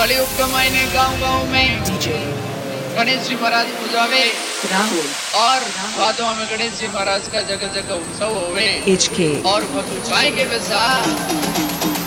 કળિયુગ मायने गाँव गाँव में गणेश जी महाराज पूजावे और भादवा में गणेश जी महाराज का जगह जगह उत्सव होवे और भगवान के साथ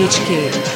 HQ.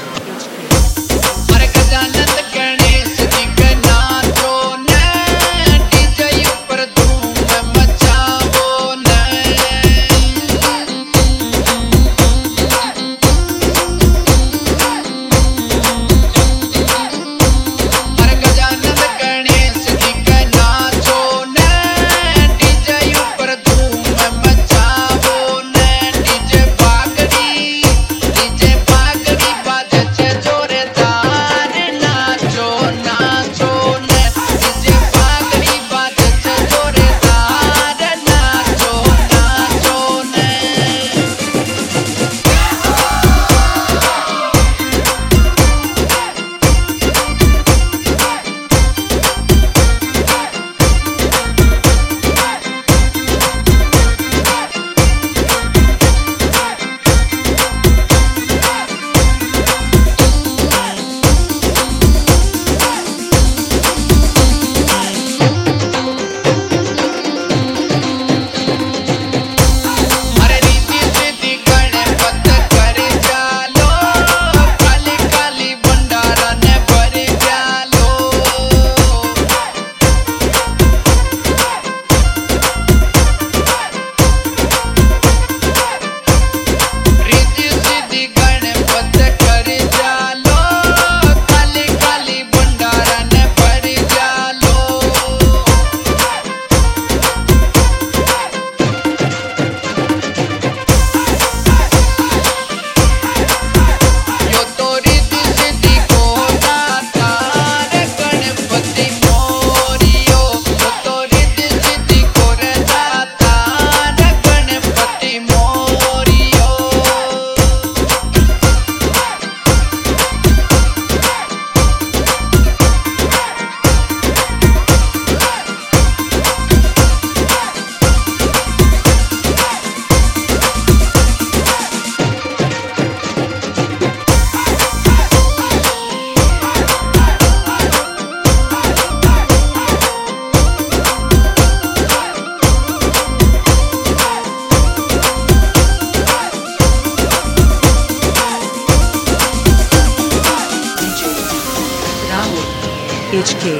Podcast.